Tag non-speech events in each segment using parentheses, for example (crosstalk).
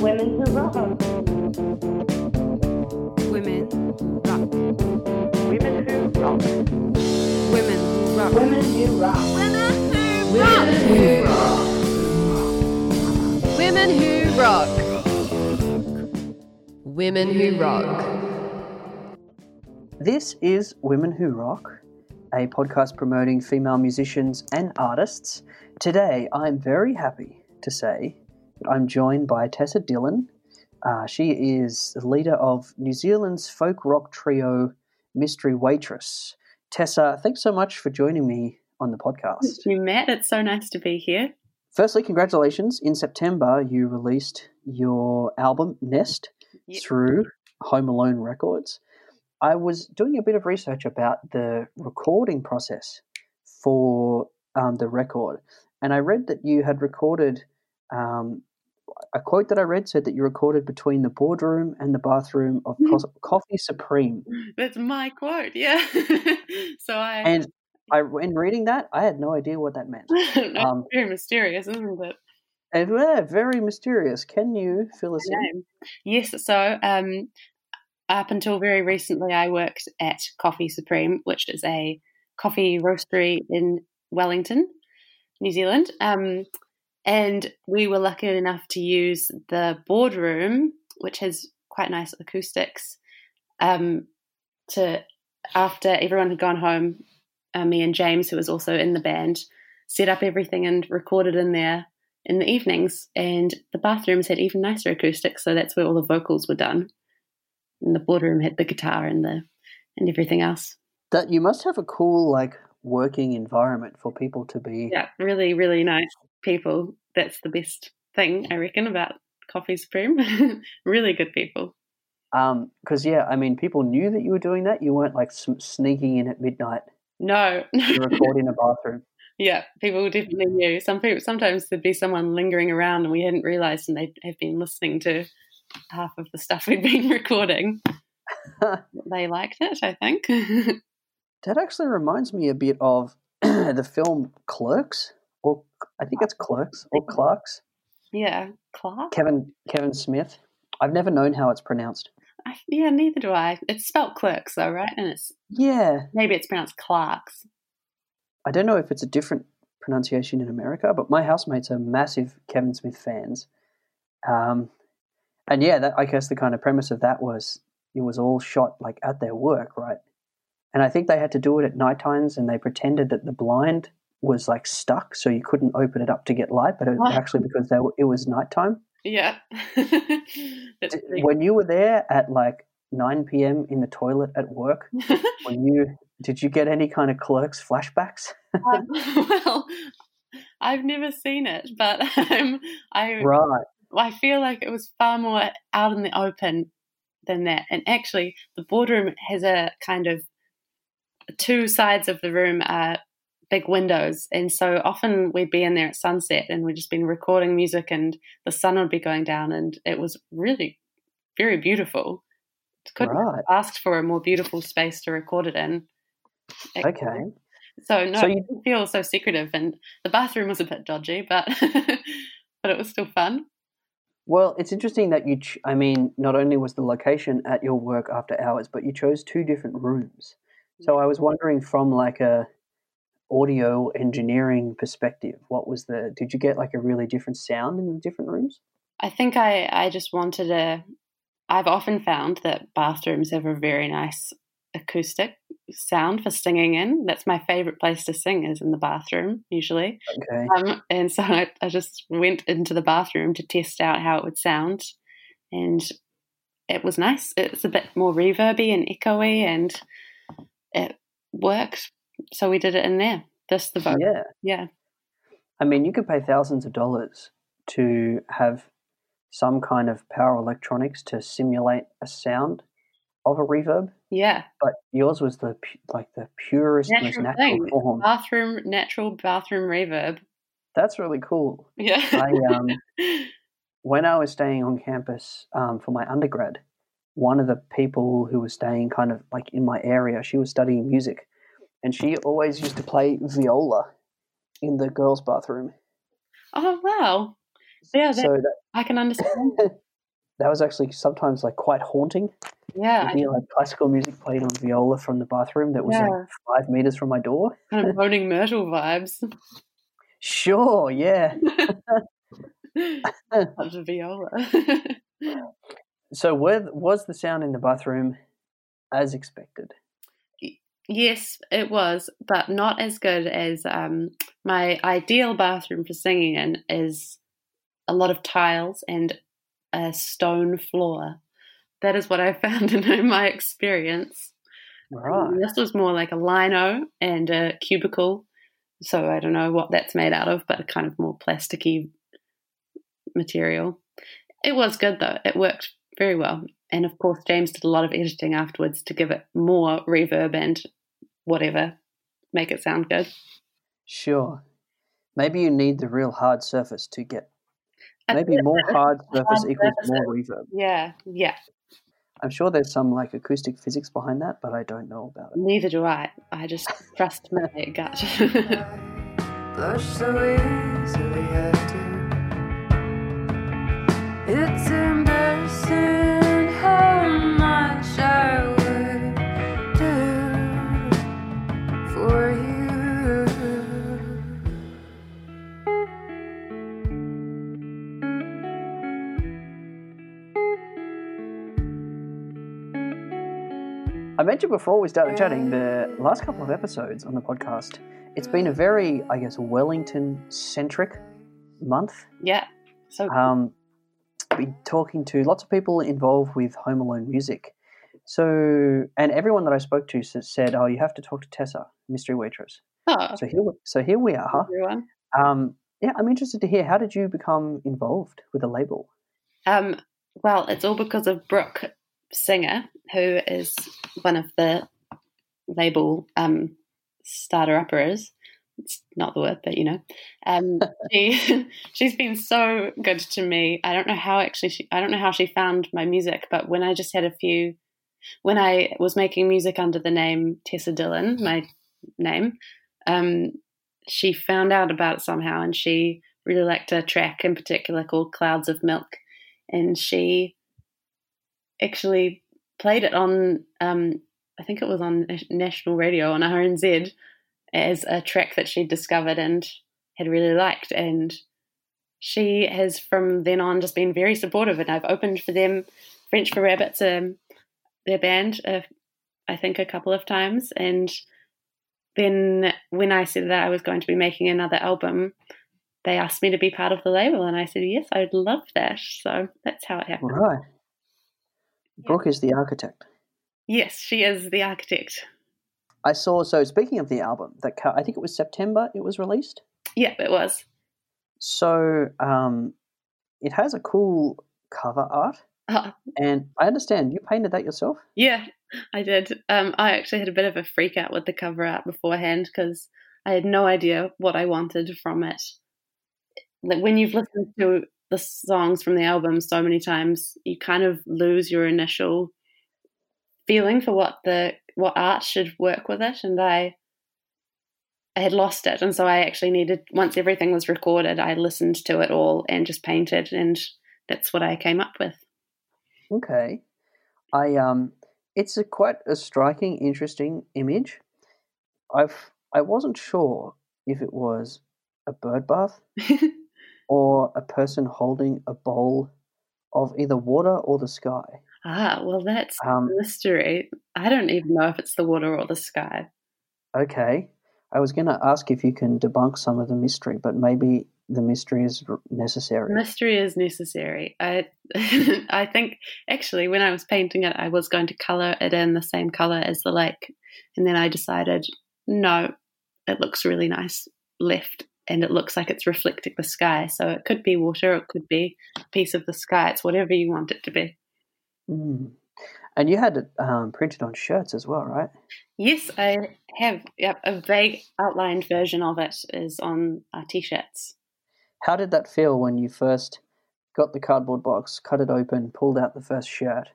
Women who rock. Women rock. Women who rock. Women who rock. Women who rock. Women who rock. Women who rock. This is Women Who Rock, a podcast promoting female musicians and artists. Today, I'm very happy to say that I'm joined by Tessa Dillon. Uh, she is the leader of New Zealand's folk rock trio Mystery Waitress. Tessa, thanks so much for joining me on the podcast. you, Matt. It's so nice to be here. Firstly, congratulations. In September, you released your album Nest Yep. through Home Alone Records. I was doing a bit of research about the recording process for um, the record, and I read that you had recorded. Um, a quote that I read said that you recorded between the boardroom and the bathroom of Co- Coffee Supreme. That's my quote. Yeah. (laughs) so I. And I, in reading that, I had no idea what that meant. (laughs) That's um, very mysterious, isn't it? And yeah, very mysterious. Can you fill us in? Yes. So um, up until very recently, I worked at Coffee Supreme, which is a coffee roastery in Wellington, New Zealand. Um, and we were lucky enough to use the boardroom, which has quite nice acoustics. Um, to after everyone had gone home, uh, me and James, who was also in the band, set up everything and recorded in there in the evenings. And the bathrooms had even nicer acoustics, so that's where all the vocals were done. And the boardroom had the guitar and the and everything else. That you must have a cool like working environment for people to be. Yeah, really, really nice people. That's the best thing I reckon about Coffee Supreme. (laughs) really good people. Um, because yeah, I mean, people knew that you were doing that. You weren't like sneaking in at midnight No, to record in a bathroom. (laughs) yeah, people definitely knew. Some people sometimes there'd be someone lingering around and we hadn't realised, and they'd have been listening to half of the stuff (laughs) we'd been recording. they liked it, I think. That actually reminds me a bit of (clears throat) the film Clerks, or I think it's Clerks or Clarks. yeah, Clark. Kevin Kevin Smith. I've never known how it's pronounced. I, yeah, neither do I. It's spelt Clerks though, right? And it's Yeah, maybe it's pronounced Clarks. I don't know if it's a different pronunciation in America, but my housemates are massive Kevin Smith fans. Um, and yeah, that, I guess the kind of premise of that was it was all shot like at their work, right? And I think they had to do it at night times, and they pretended that the blind was like stuck, so you couldn't open it up to get light, but it actually because they were, it was nighttime. Yeah. (laughs) When you were there at like 9 p.m. in the toilet at work, (laughs) when you did you get any kind of clerks flashbacks? Um, (laughs) well, I've never seen it, but um, I right. I feel like it was far more out in the open than that. And actually, the boardroom has a kind of two sides of the room are big windows, and so often we'd be in there at sunset, and we'd just been recording music, and the sun would be going down, and it was really very beautiful. Couldn't have Right. asked for a more beautiful space to record it in. Okay. So no, So you- didn't feel so secretive, and the bathroom was a bit dodgy, but (laughs) but it was still fun. Well, it's interesting that you. Ch- I mean, not only was the location at your work after hours, but you chose two different rooms. So I was mm-hmm. wondering, from like a audio engineering perspective, what was the? Did you get like a really different sound in the different rooms? I think I I just wanted a. I've often found that bathrooms have a very nice acoustic sound for singing in. That's my favorite place to sing is in the bathroom usually. Okay. Um, and so I, I just went into the bathroom to test out how it would sound, and it was nice. It's a bit more reverby and echoey, and it worked. So we did it in there. Just the vocal. Yeah. Yeah. I mean, you could pay thousands of dollars to have some kind of power electronics to simulate a sound of a reverb, Yeah. but yours was the like the purest, most Natural natural thing. form. Bathroom, natural bathroom reverb. That's really cool. Yeah. I um, (laughs) when I was staying on campus um, for my undergrad, one of the people who was staying kind of like in my area, she was studying music, and she always used to play viola in the girls' bathroom. oh wow. Yeah, that, so that I can understand. (laughs) that was actually sometimes like quite haunting. Yeah, hear like classical music played on viola from the bathroom that was Yeah. like five meters from my door. kind of Moaning Myrtle vibes. Sure, yeah. (laughs) (laughs) Such a viola. So were, was the sound in the bathroom as expected? Yes, it was, but not as good as um, my ideal bathroom for singing in is a lot of tiles and a stone floor. That is what I (laughs) found in my experience. Right. This was more like a lino and a cubicle. So I don't know what that's made out of, but a kind of more plasticky material. It was good though. It worked very well. And of course, James did a lot of editing afterwards to give it more reverb and whatever, make it sound good. Sure. Maybe you need the real hard surface to get. Maybe (laughs) more hard surface hard equals surfaces. more reverb. Yeah, yeah. I'm sure there's some like acoustic physics behind that, but I don't know about it. Neither do I. I just (laughs) trust my gut. (laughs) mentioned before we started chatting the last couple of episodes on the podcast. It's been a very, I guess, Wellington centric month. yeah. So Um, been talking to lots of people involved with Home Alone music. So, and everyone that I spoke to said, "Oh, you have to talk to Tessa, mystery waitress." oh, So here, we- so here we are. everyone. Um, yeah, I'm interested to hear how did you become involved with the label? Um, well, it's all because of Brooke Singer, who is one of the label um, starter uppers. It's not the word, but you know, um, (laughs) she (laughs) she's been so good to me. I don't know how actually she I don't know how she found my music, but when I just had a few, when I was making music under the name Tessa Dillon, my name, um, she found out about it somehow, and she really liked a track in particular called Clouds of Milk, and she actually played it on um, I think it was on national radio on RNZ as a track that she'd discovered and had really liked. And she has from then on just been very supportive. And I've opened for them French for Rabbits um, their band uh, I think a couple of times. And then when I said that I was going to be making another album they asked me to be part of the label. And I said yes I'd love that. So that's how it happened. Right. Brooke is the architect. Yes, she is the architect. I saw. So speaking of the album, that I think it was September it was released. Yeah, it was. So um, it has a cool cover art, Oh, and I understand you painted that yourself. yeah, I did. Um, I actually had a bit of a freak out with the cover art beforehand because I had no idea what I wanted from it. Like when you've listened to the songs from the album so many times, you kind of lose your initial feeling for what the what art should work with it, and I I had lost it, and so I actually needed once everything was recorded, I listened to it all and just painted, and that's what I came up with. Okay, I um, it's a quite a striking, interesting image. I've I wasn't sure if it was a bird bath (laughs) or a person holding a bowl of either water or the sky. Ah, well, that's Um, a mystery. I don't even know if it's the water or the sky. Okay, I was going to ask if you can debunk some of the mystery, but maybe the mystery is necessary. Mystery is necessary. I, (laughs) I think actually when I was painting it, I was going to color it in the same color as the lake, and then I decided no, it looks really nice left, and it looks like it's reflecting the sky. So it could be water, it could be a piece of the sky. It's whatever you want it to be. Mm. And you had it um, printed on shirts as well, right? Yes, I have. Yep, a vague outlined version of it is on our t-shirts. How did that feel when you first got the cardboard box, cut it open, pulled out the first shirt,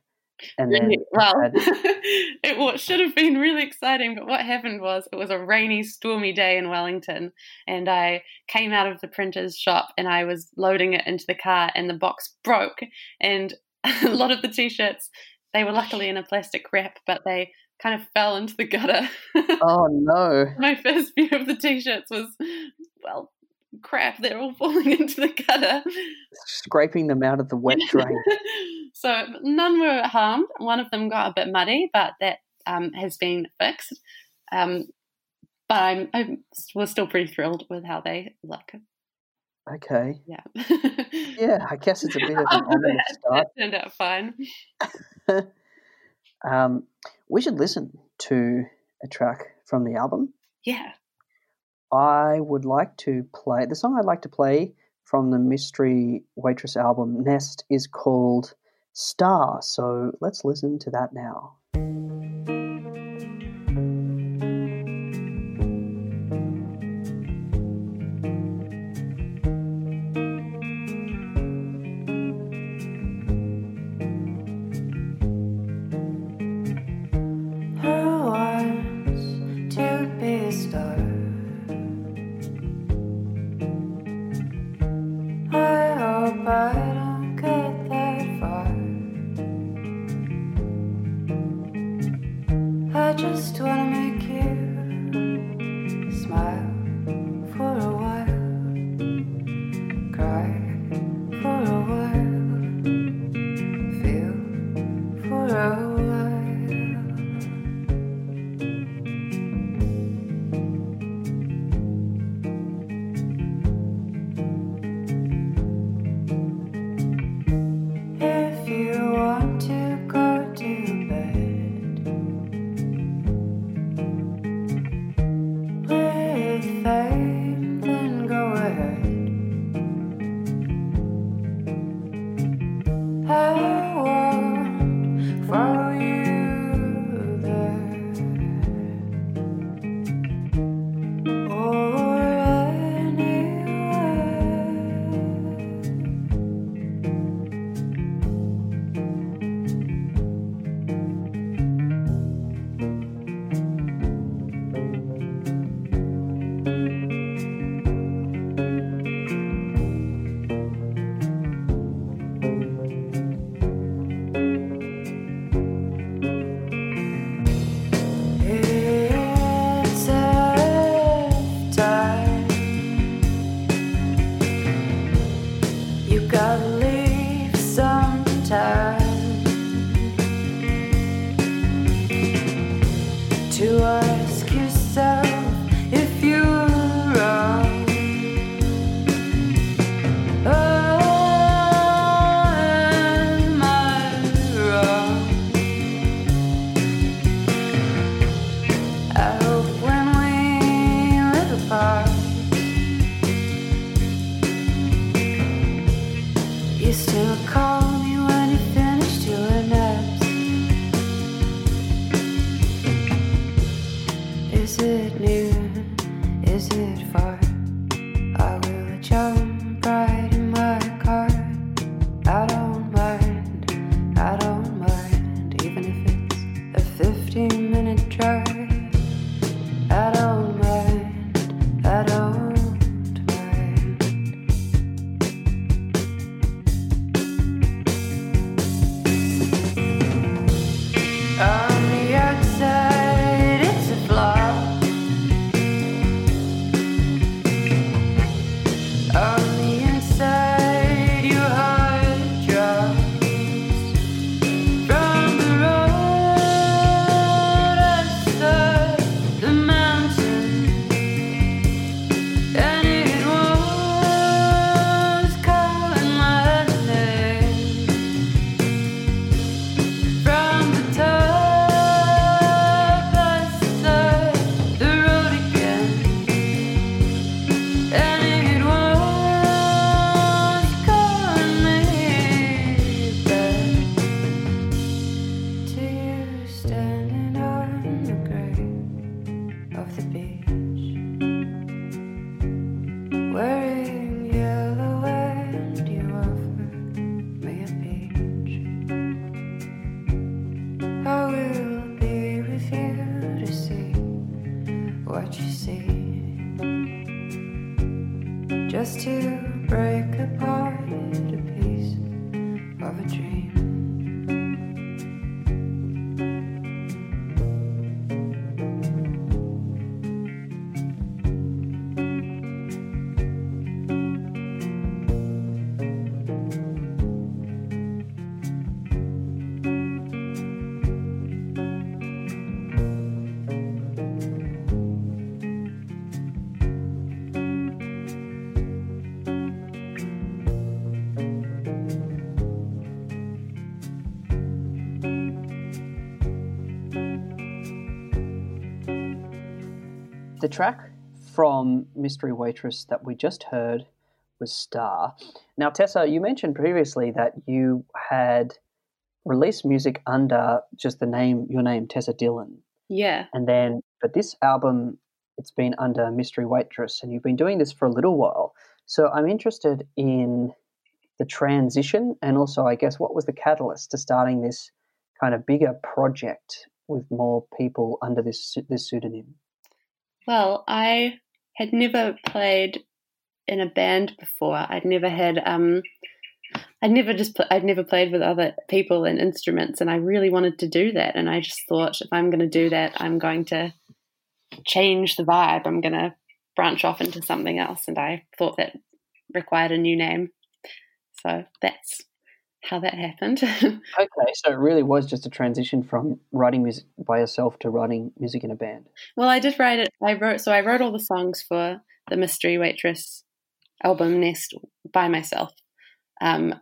and then well, (laughs) it wa- should have been really exciting, but what happened was it was a rainy, stormy day in Wellington, and I came out of the printer's shop and I was loading it into the car, and the box broke, and (laughs) a lot of the t-shirts they were luckily in a plastic wrap, but they kind of fell into the gutter. (laughs) Oh no. My first view of the t-shirts was, well, crap. They're all falling into the gutter. Scraping them out of the wet drain. So none were harmed. One of them got a bit muddy, but that um, has been fixed. Um, but I'm, I was still pretty thrilled with how they look. Okay. Yeah. Yeah, I guess it's a bit of an (laughs) that, start. that turned out fine. (laughs) Um, we should listen to a track from the album. Yeah. I would like to play the song I'd like to play from the Mystery Waitress album Nest is called Star. So let's listen to that now. Who the track from Mystery Waitress that we just heard was Star. Now, Tessa, you mentioned previously that you had released music under just the name, your name, Tessa Dillon. Yeah. And then, but this album, it's been under Mystery Waitress, and you've been doing this for a little while. So I'm interested in the transition and also, I guess, what was the catalyst to starting this kind of bigger project with more people under this this pseudonym? Well, I had never played in a band before. I'd never had um I'd never just pl- I'd never played with other people and instruments and I really wanted to do that and I just thought if I'm going to do that I'm going to change the vibe. I'm going to branch off into something else and I thought that required a new name. So that's how that happened. (laughs) Okay, so it really was just a transition from writing music by yourself to writing music in a band. Well, I did write it. I wrote so I wrote all the songs for the Mystery Waitress album Nest by myself. Um,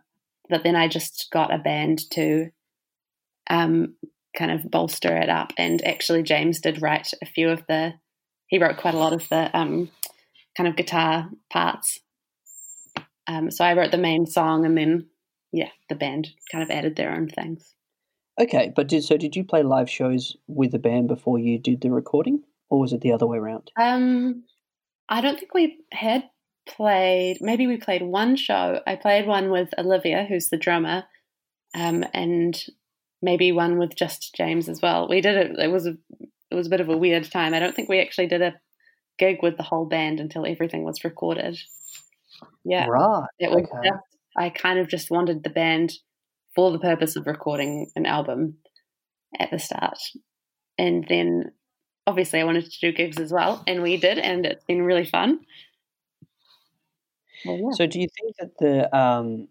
but then I just got a band to um, kind of bolster it up. And actually, James did write a few of the. He wrote quite a lot of the um, kind of guitar parts. Um, so I wrote the main song, and then yeah, the band kind of added their own things. Okay, but did so did you play live shows with the band before you did the recording, or was it the other way around? Um, I don't think we had played. Maybe we played one show. I played one with Olivia, who's the drummer, um, and maybe one with just James as well. We did it. It was a it was a bit of a weird time. I don't think we actually did a gig with the whole band until everything was recorded. Yeah, Right. it was okay. just. I kind of just wanted the band for the purpose of recording an album at the start, and then obviously I wanted to do gigs as well, and we did, and it's been really fun. Well, yeah. So do you think that the um,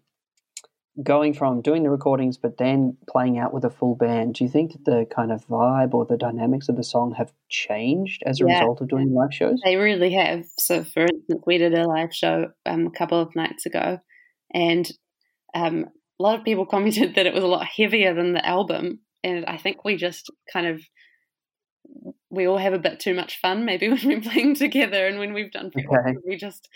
going from doing the recordings but then playing out with a full band, do you think that the kind of vibe or the dynamics of the song have changed as a Yeah. result of doing live shows? They really have. So, for instance, we did a live show um, a couple of nights ago, and um, a lot of people (laughs) commented that it was a lot heavier than the album. And I think we just kind of we all have a bit too much fun, maybe (laughs) when we're playing together, and when we've done Okay. we just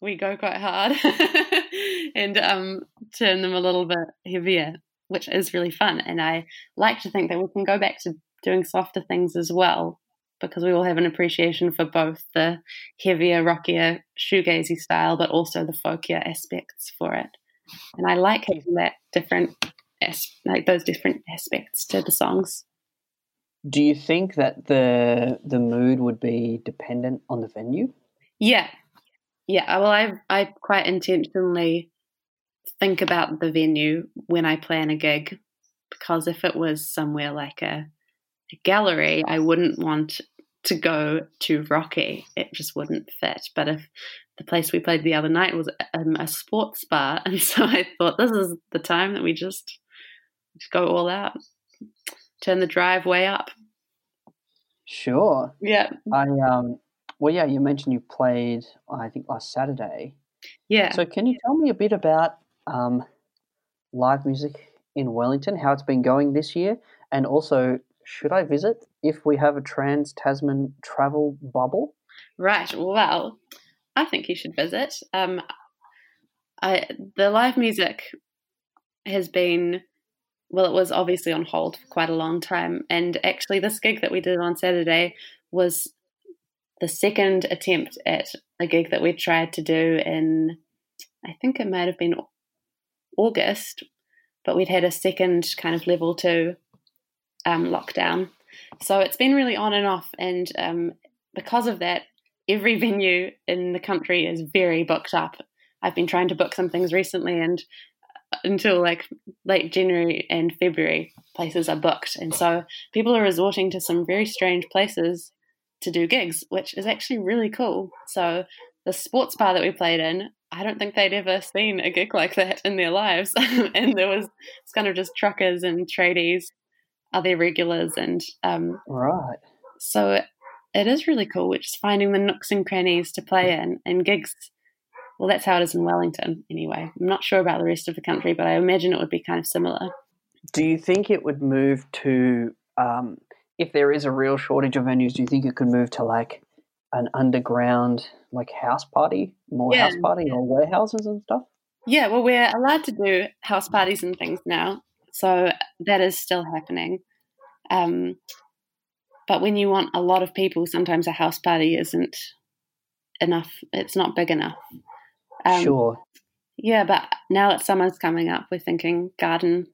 we go quite hard (laughs) and um, turn them a little bit heavier, which is really fun. And I like to think that we can go back to doing softer things as well, because we all have an appreciation for both the heavier, rockier, shoegazy style, but also the folkier aspects for it. And I like having that different, as- like those different aspects to the songs. Do you think that the the mood would be dependent on the venue? Yeah, yeah. Uh, well, I I quite intentionally think about the venue when I plan a gig because if it was somewhere like a, a gallery, I wouldn't want to go to rocky. It just wouldn't fit. But if the place we played the other night was um, a sports bar, (laughs) and so I thought this is the time that we just just go all out, turn the driveway up. Sure. Yeah, I um. Well, yeah. You mentioned you played. I think last Saturday. yeah. So, can you tell me a bit about um, live music in Wellington, how it's been going this year, and also should I visit if we have a Trans Tasman travel bubble? Right. Well, I think you should visit. Um, I the live music has been well, it was obviously on hold for quite a long time, and actually, this gig that we did on Saturday was the second attempt at a gig that we tried to do in, I think it might have been August, but we'd had a second kind of level two um, lockdown. So it's been really on and off, and um, because of that, every (laughs) venue in the country is very booked up. I've been trying to book some things recently, and until like late January and February, places are booked, and so people are resorting to some very strange places to do gigs, which is actually really cool. So the sports bar that we played in, I don't think they'd ever seen a gig like that in their lives, (laughs) and there was it's kind of just truckers and tradies, other regulars, and um, Right. so it is really cool. We're just finding the nooks and crannies to play in and gigs. Well, that's how it is in Wellington, anyway. I'm not sure about the rest of the country, but I imagine it would be kind of similar. Do you think it would move to, um, if there is a real shortage of venues, do you think it could move to like an underground like house party, more Yeah. house party or warehouses and stuff. Yeah, well, we're allowed to do house parties and things now, so that is still happening. Um, but when you want a lot of people, sometimes a house party isn't enough. It's not big enough. Um, sure. Yeah, but now that summer's coming up, we're thinking garden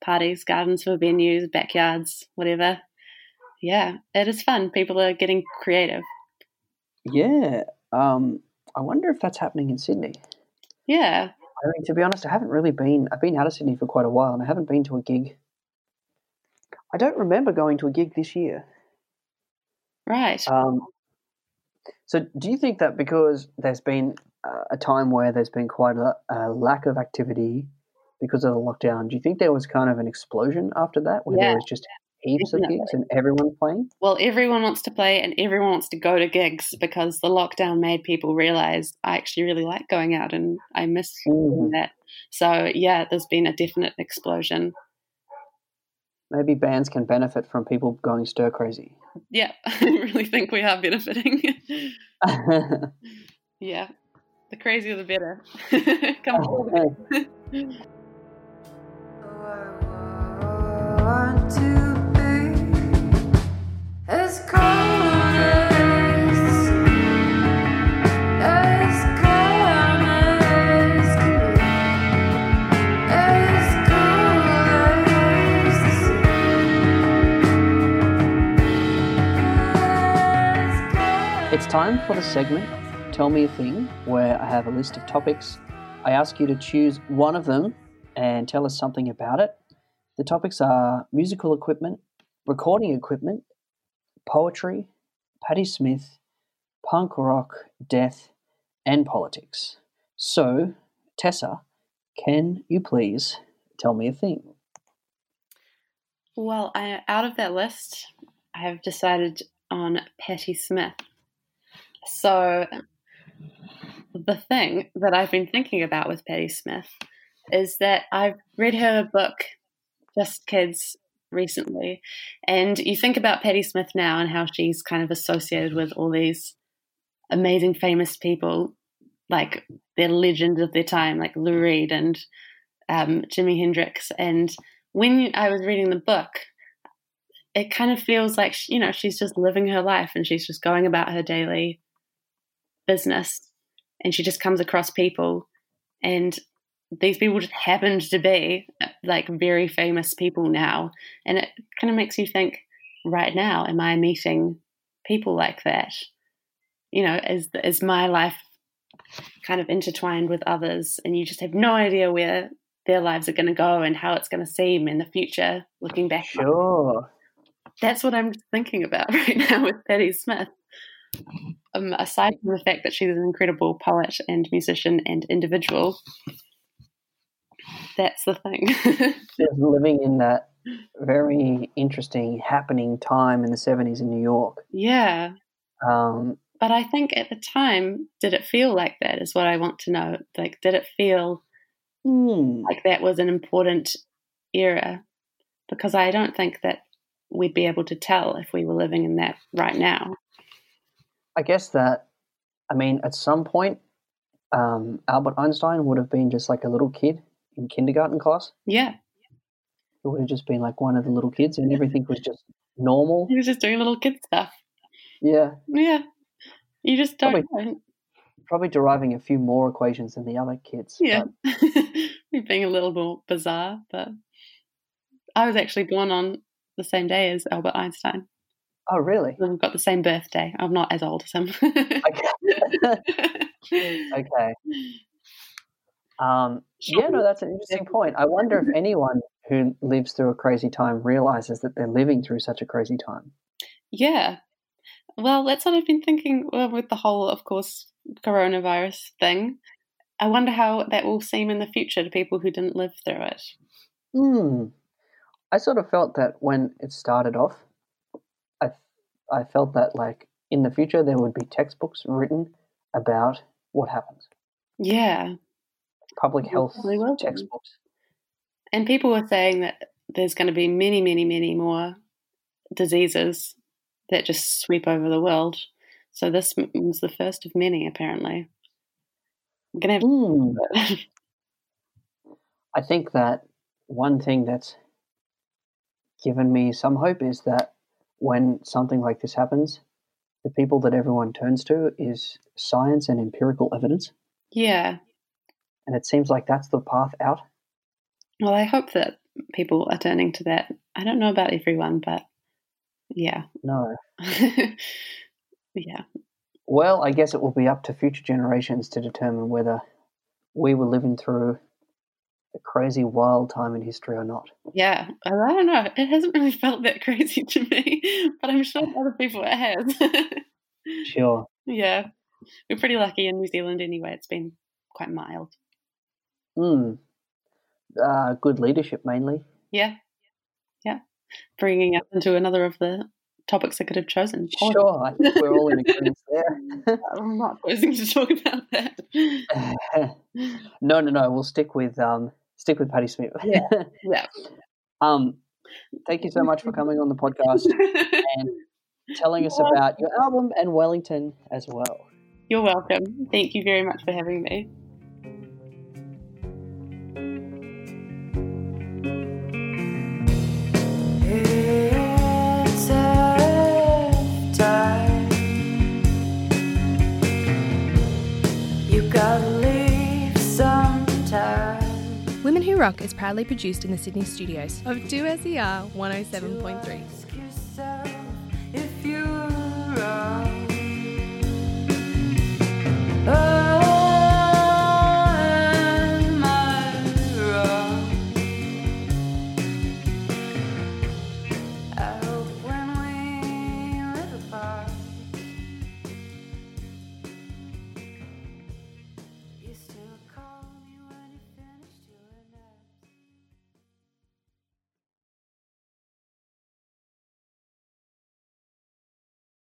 parties, gardens for venues, backyards, whatever. Yeah, it is fun. People are getting creative. Yeah. Um, I wonder if that's happening in Sydney. Yeah, I mean, to be honest, I haven't really been. I've been out of Sydney for quite a while, and I haven't been to a gig. I don't remember going to a gig this year. right. Um, so, do you think that because there's been a time where there's been quite a, a lack of activity because of the lockdown, do you think there was kind of an explosion after that, where Yeah, there was just heaps definitely. of gigs and everyone's playing? Well, everyone wants to play and everyone wants to go to gigs because the lockdown made people realize I actually really like going out and I miss doing Mm. that. So, yeah, there's been a definite explosion. Maybe bands can benefit from people going stir crazy. Yeah, (laughs) I really think we are benefiting. (laughs) yeah, the crazier the better. (laughs) Come forward. want to It's time for the segment Tell Me a Thing, where I have a list of topics. I ask you to choose one of them and tell us something about it. The topics are musical equipment, recording equipment, poetry, Patti Smith, punk rock, death, and politics. So, Tessa, can you please tell me a thing? Well, I, out of that list, I have decided on Patti Smith. So, the thing that I've been thinking about with Patti Smith is that I've read her book, Just Kids, recently, and you think about Patti Smith now and how she's kind of associated with all these amazing, famous people, like they're legends of their time, like Lou Reed and um, Jimi Hendrix. And when I was reading the book, it kind of feels like you know she's just living her life and she's just going about her daily business and she just comes across people and these people just happened to be like very famous people now and it kind of makes you think right now am i meeting people like that you know is is my life kind of intertwined with others and you just have no idea where their lives are going to go and how it's going to seem in the future looking back Sure. that's what I'm thinking about (laughs) right now with Patti Smith. Um, aside from the fact that she's an incredible poet and musician and individual, that's the thing. (laughs) Just living in that very interesting, happening time in the 70s in New York. yeah. Um, But I think at the time, did it feel like that? Is what I want to know. Like, did it feel hmm, like that was an important era? Because I don't think that we'd be able to tell if we were living in that right now. I guess that, I mean, at some point, um, Albert Einstein would have been just like a little kid in kindergarten class. Yeah. It would have just been like one of the little kids, and everything was just normal. He was just doing little kid stuff. Yeah, Yeah. You just don't Probably. probably deriving a few more equations than the other kids. Yeah. (laughs) being a little more bizarre, but I was actually born on the same day as Albert Einstein. oh, really? We've got the same birthday. I'm not as old as him. Okay. (laughs) (laughs) okay. Um, yeah, no, that's an interesting point. I wonder if anyone who lives through a crazy time realizes that they're living through such a crazy time. yeah. Well, that's what I've been thinking well, with the whole, of course, coronavirus thing. I wonder how that will seem in the future to people who didn't live through it. Hmm. I sort of felt that when it started off, I, I felt that like in the future there would be textbooks written about what happens, Yeah. Public health textbooks. And people were saying that there's going to be many, many, many more diseases that just sweep over the world. So this was the first of many, apparently. I'm have Hmm. to. (laughs) I think that one thing that's given me some hope is that when something like this happens, the people that everyone turns to is science and empirical evidence. yeah. And it seems like that's the path out. Well, I hope that people are turning to that. I don't know about everyone, but yeah. No. (laughs) yeah. Well, I guess it will be up to future generations to determine whether we were living through a crazy, wild time in history or not. Yeah. I don't know. It hasn't really (laughs) felt that crazy to me, but I'm sure other people it has. (laughs) Sure. yeah. We're pretty lucky in New Zealand anyway. It's been quite mild. Hmm. Uh, good leadership, mainly. Yeah. Yeah. Bringing up into another of the topics I could have chosen. Sure, I think we're all in agreement (laughs) there. I'm not supposed to talk about that. (laughs) no, no, no. We'll stick with um, stick with Patti Smith. Yeah. Yeah. (laughs) um, thank you so much for coming on the podcast and telling us about your album and Wellington as well. You're welcome. Thank you very much for having me. Rock is proudly produced in the Sydney studios of 2SER 107.3.